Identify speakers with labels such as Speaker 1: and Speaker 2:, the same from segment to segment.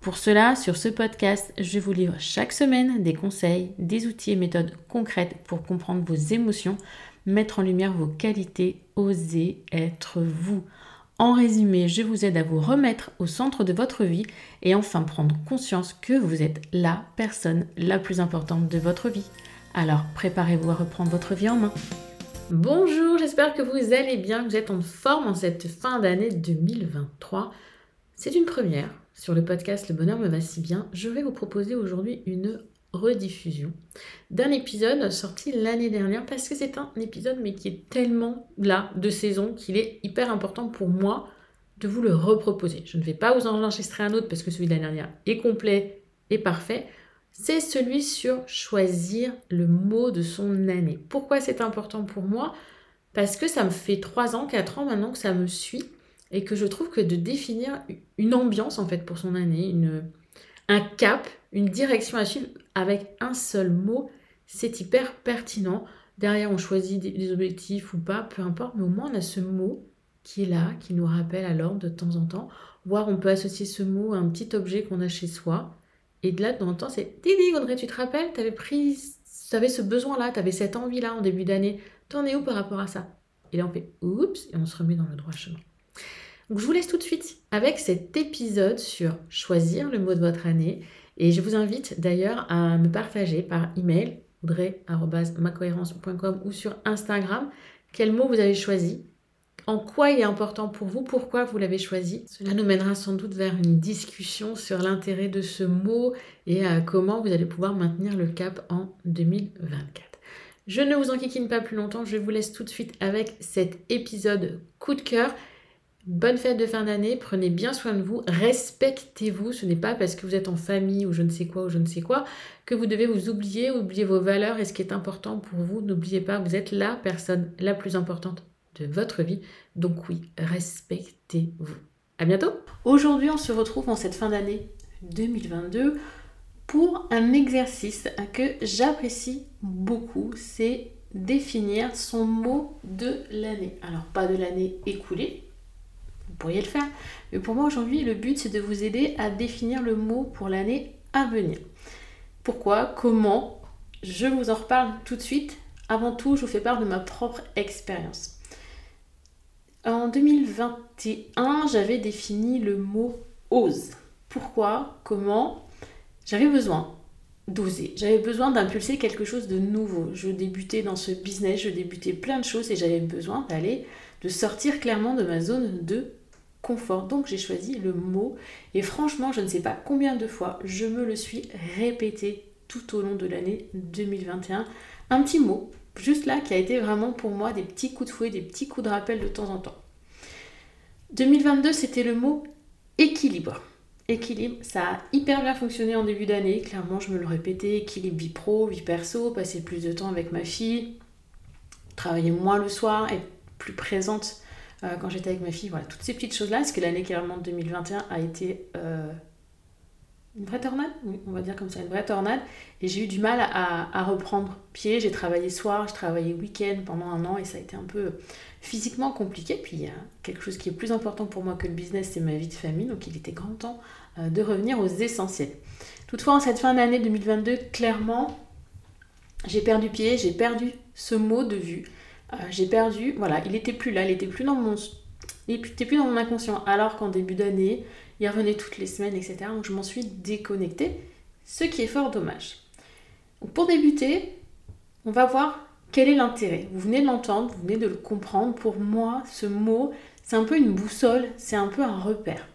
Speaker 1: Pour cela, sur ce podcast, je vous livre chaque semaine des conseils, des outils et méthodes concrètes pour comprendre vos émotions, mettre en lumière vos qualités, oser être vous. En résumé, je vous aide à vous remettre au centre de votre vie et enfin prendre conscience que vous êtes la personne la plus importante de votre vie. Alors préparez-vous à reprendre votre vie en main. Bonjour, j'espère que vous allez bien, que vous êtes en forme en cette fin d'année 2023. C'est une première sur le podcast Le bonheur me va si bien, je vais vous proposer aujourd'hui une rediffusion d'un épisode sorti l'année dernière parce que c'est un épisode mais qui est tellement là de saison qu'il est hyper important pour moi de vous le reproposer. Je ne vais pas vous en enregistrer un autre parce que celui de l'année dernière est complet et parfait. C'est celui sur choisir le mot de son année. Pourquoi c'est important pour moi? Parce que ça me fait 3 ans, 4 ans maintenant que ça me suit et que je trouve que de définir une ambiance en fait pour son année, une, un cap, une direction à suivre avec un seul mot, c'est hyper pertinent. Derrière, on choisit des, objectifs ou pas, peu importe, mais au moins on a ce mot qui est là, qui nous rappelle à l'ordre de temps en temps. Voire on peut associer ce mot à un petit objet qu'on a chez soi. Et de là, de temps en temps, c'est Didi, Audrey, tu te rappelles, tu avais pris, tu avais ce besoin-là, tu avais cette envie-là en début d'année. T'en es où par rapport à ça? Et là, on fait oups, et on se remet dans le droit chemin. Je vous laisse tout de suite avec cet épisode sur choisir le mot de votre année. Et je vous invite d'ailleurs à me partager par email audrey.macohérence.com ou sur Instagram quel mot vous avez choisi, en quoi il est important pour vous, pourquoi vous l'avez choisi. Cela nous mènera sans doute vers une discussion sur l'intérêt de ce mot et à comment vous allez pouvoir maintenir le cap en 2024. Je ne vous enquiquine pas plus longtemps, je vous laisse tout de suite avec cet épisode coup de cœur. Bonne fête de fin d'année, prenez bien soin de vous, respectez-vous. Ce n'est pas parce que vous êtes en famille ou je ne sais quoi ou je ne sais quoi que vous devez vous oublier, oublier vos valeurs et ce qui est important pour vous. N'oubliez pas, vous êtes la personne la plus importante de votre vie. Donc oui, respectez-vous. À bientôt. Aujourd'hui, on se retrouve en cette fin d'année 2022 pour un exercice que j'apprécie beaucoup, c'est définir son mot de l'année. Alors pas de l'année écoulée, pourriez le faire. Mais pour moi aujourd'hui, le but c'est de vous aider à définir le mot pour l'année à venir. Pourquoi? Comment? Je vous en reparle tout de suite. Avant tout, je vous fais part de ma propre expérience. En 2021, j'avais défini le mot ose. Pourquoi? Comment? J'avais besoin d'oser. J'avais besoin d'impulser quelque chose de nouveau. Je débutais dans ce business, je débutais plein de choses et j'avais besoin d'aller, de sortir clairement de ma zone de confort. Donc j'ai choisi le mot et franchement, je ne sais pas combien de fois je me le suis répété tout au long de l'année 2021. Un petit mot, juste là, qui a été vraiment pour moi des petits coups de fouet, des petits coups de rappel de temps en temps. 2022, c'était le mot équilibre. Équilibre, ça a hyper bien fonctionné en début d'année, clairement je me le répétais, équilibre vie pro, vie perso, passer plus de temps avec ma fille, travailler moins le soir, être plus présente euh, quand j'étais avec ma fille. Voilà, toutes ces petites choses-là. Parce que l'année clairement 2021 a été euh, une vraie tornade, on va dire comme ça, une vraie tornade. Et j'ai eu du mal à, reprendre pied. J'ai travaillé soir, j'ai travaillé week-end pendant un an et ça a été un peu physiquement compliqué. Puis il y a quelque chose qui est plus important pour moi que le business, c'est ma vie de famille. Donc il était grand temps euh, de revenir aux essentiels. Toutefois, en cette fin d'année 2022, clairement, j'ai perdu pied, j'ai perdu ce mot de vue. Euh, j'ai perdu, voilà, il était plus là, il était plus dans mon, il était plus dans mon inconscient. Alors qu'en début d'année, il revenait toutes les semaines, etc. Donc je m'en suis déconnectée, ce qui est fort dommage. pour débuter, on va voir Quel est l'intérêt Vous venez de l'entendre, vous venez de le comprendre. Pour moi, ce mot, c'est un peu une boussole, c'est un peu un repère.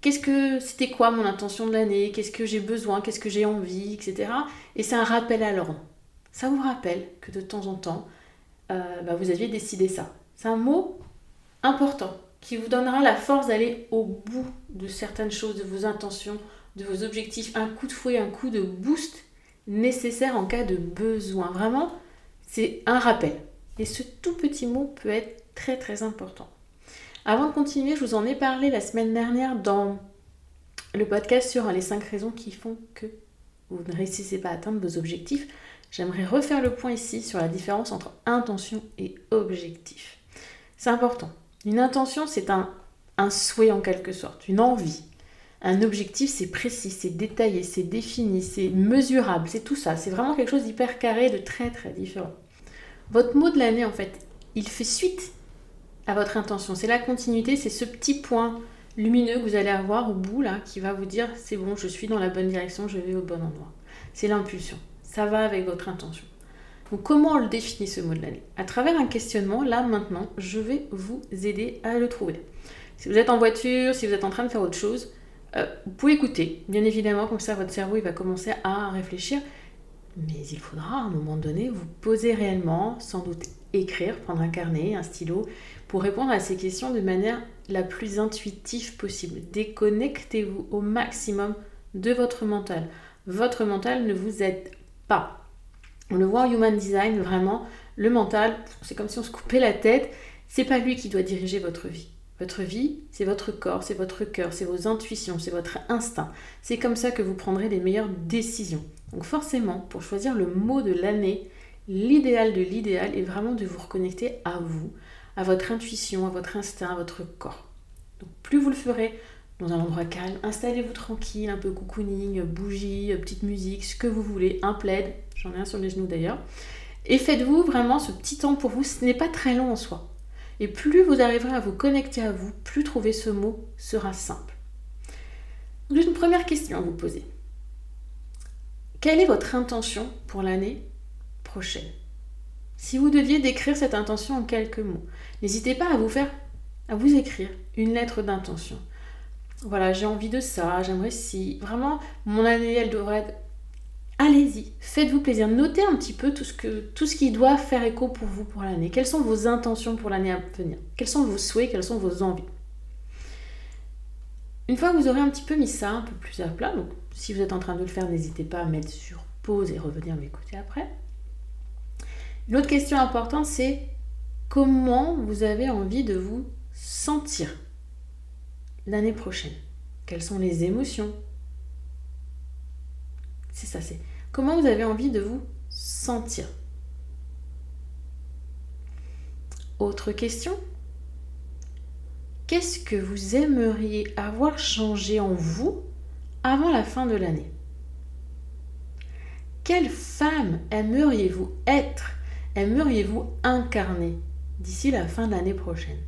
Speaker 1: Qu'est-ce que c'était quoi mon intention de l'année? Qu'est-ce que j'ai besoin? Qu'est-ce que j'ai envie? Etc. Et c'est un rappel à l'ordre. Ça vous rappelle que de temps en temps, euh, bah, vous aviez décidé ça. C'est un mot important qui vous donnera la force d'aller au bout de certaines choses, de vos intentions, de vos objectifs. Un coup de fouet, un coup de boost nécessaire en cas de besoin. Vraiment, c'est un rappel. Et ce tout petit mot peut être très très important. Avant de continuer, je vous en ai parlé la semaine dernière dans le podcast sur les 5 raisons qui font que vous ne réussissez pas à atteindre vos objectifs. J'aimerais refaire le point ici sur la différence entre intention et objectif. C'est important. Une intention, c'est un, souhait en quelque sorte, une envie. Un objectif, c'est précis, c'est détaillé, c'est défini, c'est mesurable, c'est tout ça. C'est vraiment quelque chose d'hyper carré, de très très différent. Votre mot de l'année, en fait, il fait suite à votre intention. C'est la continuité, c'est ce petit point lumineux que vous allez avoir au bout là qui va vous dire c'est bon, je suis dans la bonne direction, je vais au bon endroit. C'est l'impulsion. Ça va avec votre intention. Donc comment on le définit ce mot de l'année À travers un questionnement, là maintenant, je vais vous aider à le trouver. Si vous êtes en voiture, si vous êtes en train de faire autre chose, euh, vous pouvez écouter, bien évidemment, comme ça votre cerveau il va commencer à réfléchir. Mais il faudra à un moment donné vous poser réellement, sans doute écrire, prendre un carnet, un stylo, pour répondre à ces questions de manière la plus intuitive possible. Déconnectez-vous au maximum de votre mental. Votre mental ne vous aide pas. On le voit en Human Design, vraiment, le mental, c'est comme si on se coupait la tête. C'est pas lui qui doit diriger votre vie. Votre vie, c'est votre corps, c'est votre cœur, c'est vos intuitions, c'est votre instinct. C'est comme ça que vous prendrez les meilleures décisions. Donc forcément, pour choisir le mot de l'année, l'idéal de l'idéal est vraiment de vous reconnecter à vous, à votre intuition, à votre instinct, à votre corps. Donc plus vous le ferez dans un endroit calme, installez-vous tranquille, un peu cocooning, bougie, petite musique, ce que vous voulez, un plaid, j'en ai un sur les genoux d'ailleurs, et faites-vous vraiment ce petit temps pour vous, ce n'est pas très long en soi. Et plus vous arriverez à vous connecter à vous, plus trouver ce mot sera simple. Une première question à vous poser. Quelle est votre intention pour l'année prochaine? Si vous deviez décrire cette intention en quelques mots, n'hésitez pas à vous faire, à vous écrire une lettre d'intention. Voilà, j'ai envie de ça, j'aimerais si. Vraiment, mon année, elle devrait être allez-y, faites-vous plaisir, notez un petit peu tout ce, tout ce qui doit faire écho pour vous pour l'année. Quelles sont vos intentions pour l'année à venir? Quels sont vos souhaits? Quelles sont vos envies? Une fois que vous aurez un petit peu mis ça un peu plus à plat, donc si vous êtes en train de le faire, n'hésitez pas à mettre sur pause et revenir m'écouter après. Une autre question importante, c'est comment vous avez envie de vous sentir l'année prochaine? Quelles sont les émotions? C'est ça, c'est comment vous avez envie de vous sentir? Autre question? Qu'est-ce que vous aimeriez avoir changé en vous avant la fin de l'année? Quelle femme aimeriez-vous être? Aimeriez-vous incarner d'ici la fin de l'année prochaine?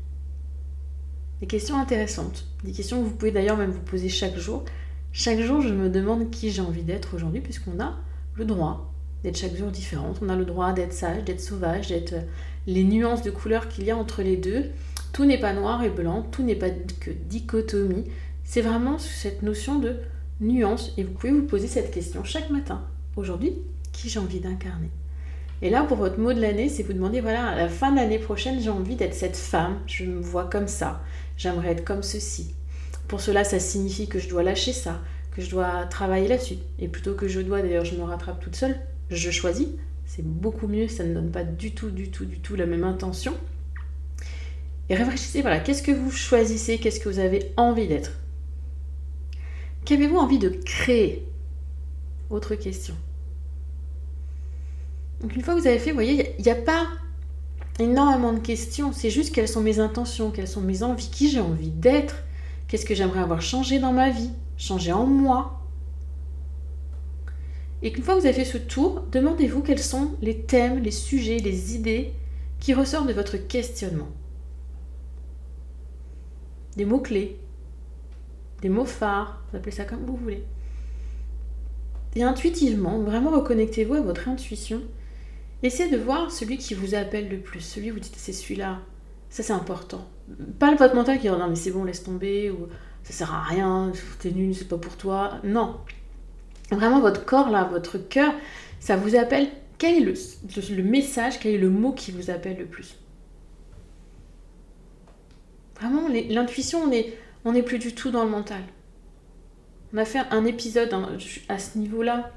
Speaker 1: Des questions intéressantes, des questions que vous pouvez d'ailleurs même vous poser chaque jour chaque jour, je me demande qui j'ai envie d'être aujourd'hui, puisqu'on a le droit d'être chaque jour différente. On a le droit d'être sage, d'être sauvage, d'être euh, les nuances de couleurs qu'il y a entre les deux. Tout n'est pas noir et blanc, tout n'est pas que dichotomie. C'est vraiment cette notion de nuance. Et vous pouvez vous poser cette question chaque matin. Aujourd'hui, qui j'ai envie d'incarner? Et là, pour votre mot de l'année, c'est vous demander, voilà, à la fin de l'année prochaine, j'ai envie d'être cette femme. Je me vois comme ça. J'aimerais être comme ceci. Pour cela, ça signifie que je dois lâcher ça, que je dois travailler là-dessus. Et plutôt que je dois, d'ailleurs, je me rattrape toute seule, je choisis. C'est beaucoup mieux, ça ne donne pas du tout, du tout, du tout la même intention. Et réfléchissez, voilà, qu'est-ce que vous choisissez, qu'est-ce que vous avez envie d'être? Qu'avez-vous envie de créer? Autre question. Donc une fois que vous avez fait, vous voyez, il n'y a, pas énormément de questions, c'est juste quelles sont mes intentions, quelles sont mes envies, qui j'ai envie d'être, Qu'est-ce que j'aimerais avoir changé dans ma vie, changé en moi Et qu'une fois que vous avez fait ce tour, demandez-vous quels sont les thèmes, les sujets, les idées qui ressortent de votre questionnement. Des mots-clés, des mots phares, vous appelez ça comme vous voulez. Et intuitivement, vraiment reconnectez-vous à votre intuition Essayez de voir celui qui vous appelle le plus, celui où vous dites c'est celui-là. Ça c'est important. Pas votre mental qui dit non mais c'est bon laisse tomber ou ça sert à rien, t'es nul, c'est pas pour toi. Non. Vraiment votre corps là, votre cœur, ça vous appelle. Quel est le, message, quel est le mot qui vous appelle le plus? Vraiment, l'intuition, on n'est plus du tout dans le mental. On a fait un épisode hein, à ce niveau-là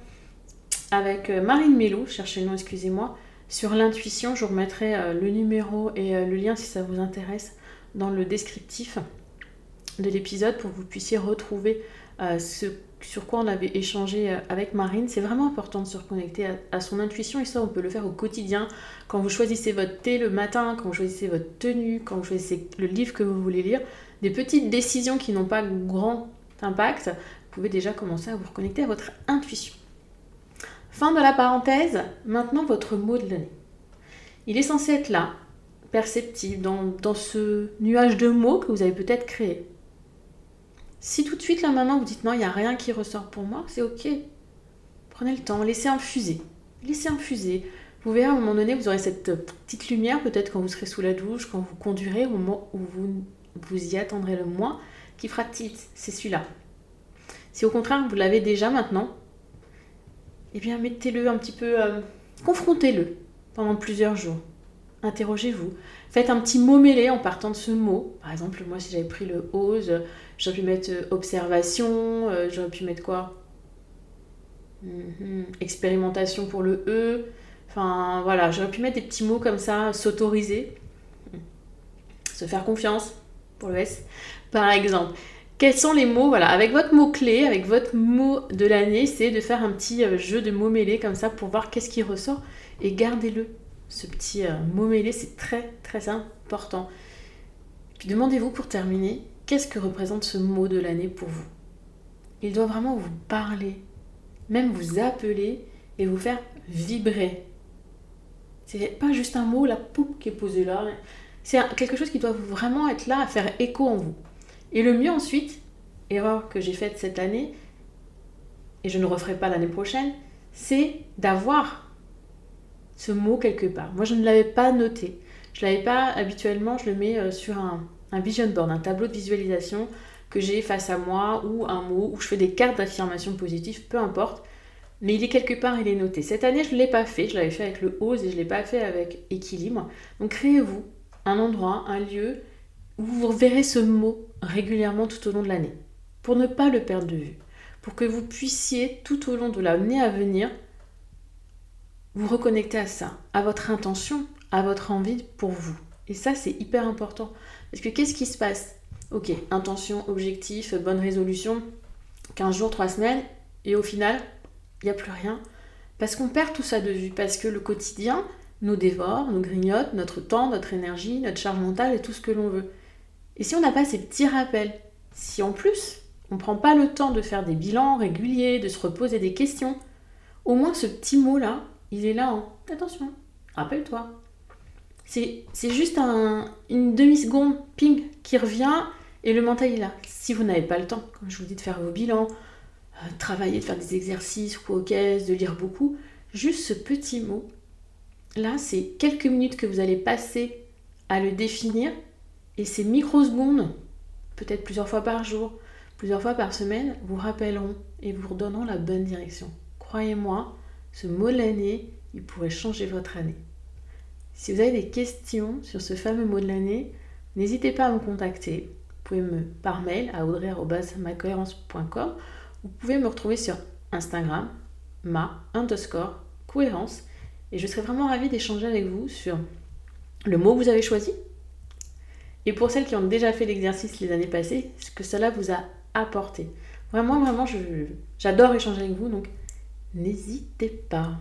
Speaker 1: avec euh, Marine Mélou, cherchez le nom, excusez-moi, sur l'intuition. Je vous remettrai euh, le numéro et euh, le lien si ça vous intéresse dans le descriptif de l'épisode pour que vous puissiez retrouver ce sur quoi on avait échangé avec Marine. C'est vraiment important de se reconnecter à, son intuition et ça on peut le faire au quotidien. Quand vous choisissez votre thé le matin, quand vous choisissez votre tenue, quand vous choisissez le livre que vous voulez lire, des petites décisions qui n'ont pas grand impact, vous pouvez déjà commencer à vous reconnecter à votre intuition. Fin de la parenthèse, maintenant votre mot de l'année. Il est censé être là, perceptible, dans, ce nuage de mots que vous avez peut-être créé. Si tout de suite, là maintenant, vous dites non, il n'y a rien qui ressort pour moi, c'est ok. Prenez le temps, laissez infuser. Laissez infuser. Vous verrez à un moment donné, vous aurez cette petite lumière, peut-être quand vous serez sous la douche, quand vous conduirez, au moment où vous, vous y attendrez le moins, qui fera titre, c'est celui-là. Si au contraire, vous l'avez déjà maintenant, eh bien mettez-le un petit peu, euh, confrontez-le pendant plusieurs jours. Interrogez-vous. Faites un petit mot mêlé en partant de ce mot. Par exemple, moi, si j'avais pris le ose, j'aurais pu mettre euh, observation, euh, j'aurais pu mettre quoi? Mhm. Expérimentation pour le E. Enfin, voilà, j'aurais pu mettre des petits mots comme ça, s'autoriser, se faire confiance pour le S, par exemple. Quels sont les mots Voilà, avec votre mot-clé, avec votre mot de l'année, c'est de faire un petit euh, jeu de mots mêlés comme ça pour voir qu'est-ce qui ressort et gardez-le. Ce petit euh, mot mêlé, c'est très très important. Puis demandez-vous pour terminer, qu'est-ce que représente ce mot de l'année pour vous? Il doit vraiment vous parler, même vous appeler et vous faire vibrer. C'est pas juste un mot, la poupe qui est posée là. C'est quelque chose qui doit vraiment être là à faire écho en vous. Et le mieux ensuite, erreur que j'ai faite cette année, et je ne referai pas l'année prochaine, c'est d'avoir ce mot quelque part. Moi, je ne l'avais pas noté. Je l'avais pas habituellement, je le mets euh, sur un, vision board, un tableau de visualisation que j'ai face à moi, ou un mot, où je fais des cartes d'affirmation positive, peu importe. Mais il est quelque part, il est noté. Cette année, je ne l'ai pas fait. Je l'avais fait avec le ose et je ne l'ai pas fait avec équilibre. Donc créez-vous un endroit, un lieu vous verrez ce mot régulièrement tout au long de l'année, pour ne pas le perdre de vue, pour que vous puissiez tout au long de l'année à venir vous reconnecter à ça, à votre intention, à votre envie pour vous. Et ça, c'est hyper important. Parce que qu'est-ce qui se passe? Ok, intention, objectif, bonne résolution, 15 jours, 3 semaines, et au final, il n'y a plus rien. Parce qu'on perd tout ça de vue, parce que le quotidien nous dévore, nous grignote notre temps, notre énergie, notre charge mentale et tout ce que l'on veut. Et si on n'a pas ces petits rappels, si en plus on ne prend pas le temps de faire des bilans réguliers, de se reposer des questions, au moins ce petit mot-là, il est là en attention, rappelle-toi. C'est juste une demi-seconde ping qui revient et le mental est là. Si vous n'avez pas le temps, comme je vous dis, de faire vos bilans, euh, travailler, de faire des exercices ou aux de lire beaucoup, juste ce petit mot, là, c'est quelques minutes que vous allez passer à le définir et ces microsecondes, peut-être plusieurs fois par jour, plusieurs fois par semaine, vous rappelleront et vous redonneront la bonne direction. Croyez-moi, ce mot de l'année, il pourrait changer votre année. Si vous avez des questions sur ce fameux mot de l'année, n'hésitez pas à me contacter. Vous pouvez me par mail à audrey.macohérence.com. Vous pouvez me retrouver sur Instagram, ma underscore cohérence. Et je serai vraiment ravie d'échanger avec vous sur le mot que vous avez choisi, et pour celles qui ont déjà fait l'exercice les années passées, ce que cela vous a apporté. Vraiment, vraiment, j'adore échanger avec vous, donc n'hésitez pas.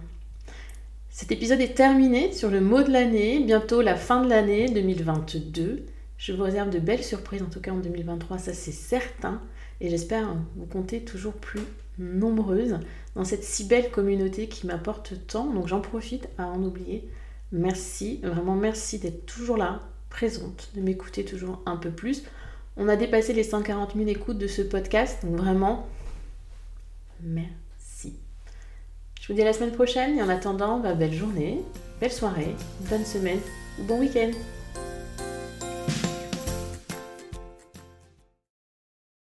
Speaker 1: Cet épisode est terminé sur le mot de l'année, bientôt la fin de l'année 2022. Je vous réserve de belles surprises, en tout cas en 2023, ça c'est certain. Et j'espère vous compter toujours plus nombreuses dans cette si belle communauté qui m'apporte tant. Donc j'en profite à en oublier. Merci, vraiment merci d'être toujours là, présente, de m'écouter toujours un peu plus. On a dépassé les 140 000 écoutes de ce podcast, donc vraiment, merci. Je vous dis à la semaine prochaine et en attendant, bah, belle journée, belle soirée, bonne semaine ou bon week-end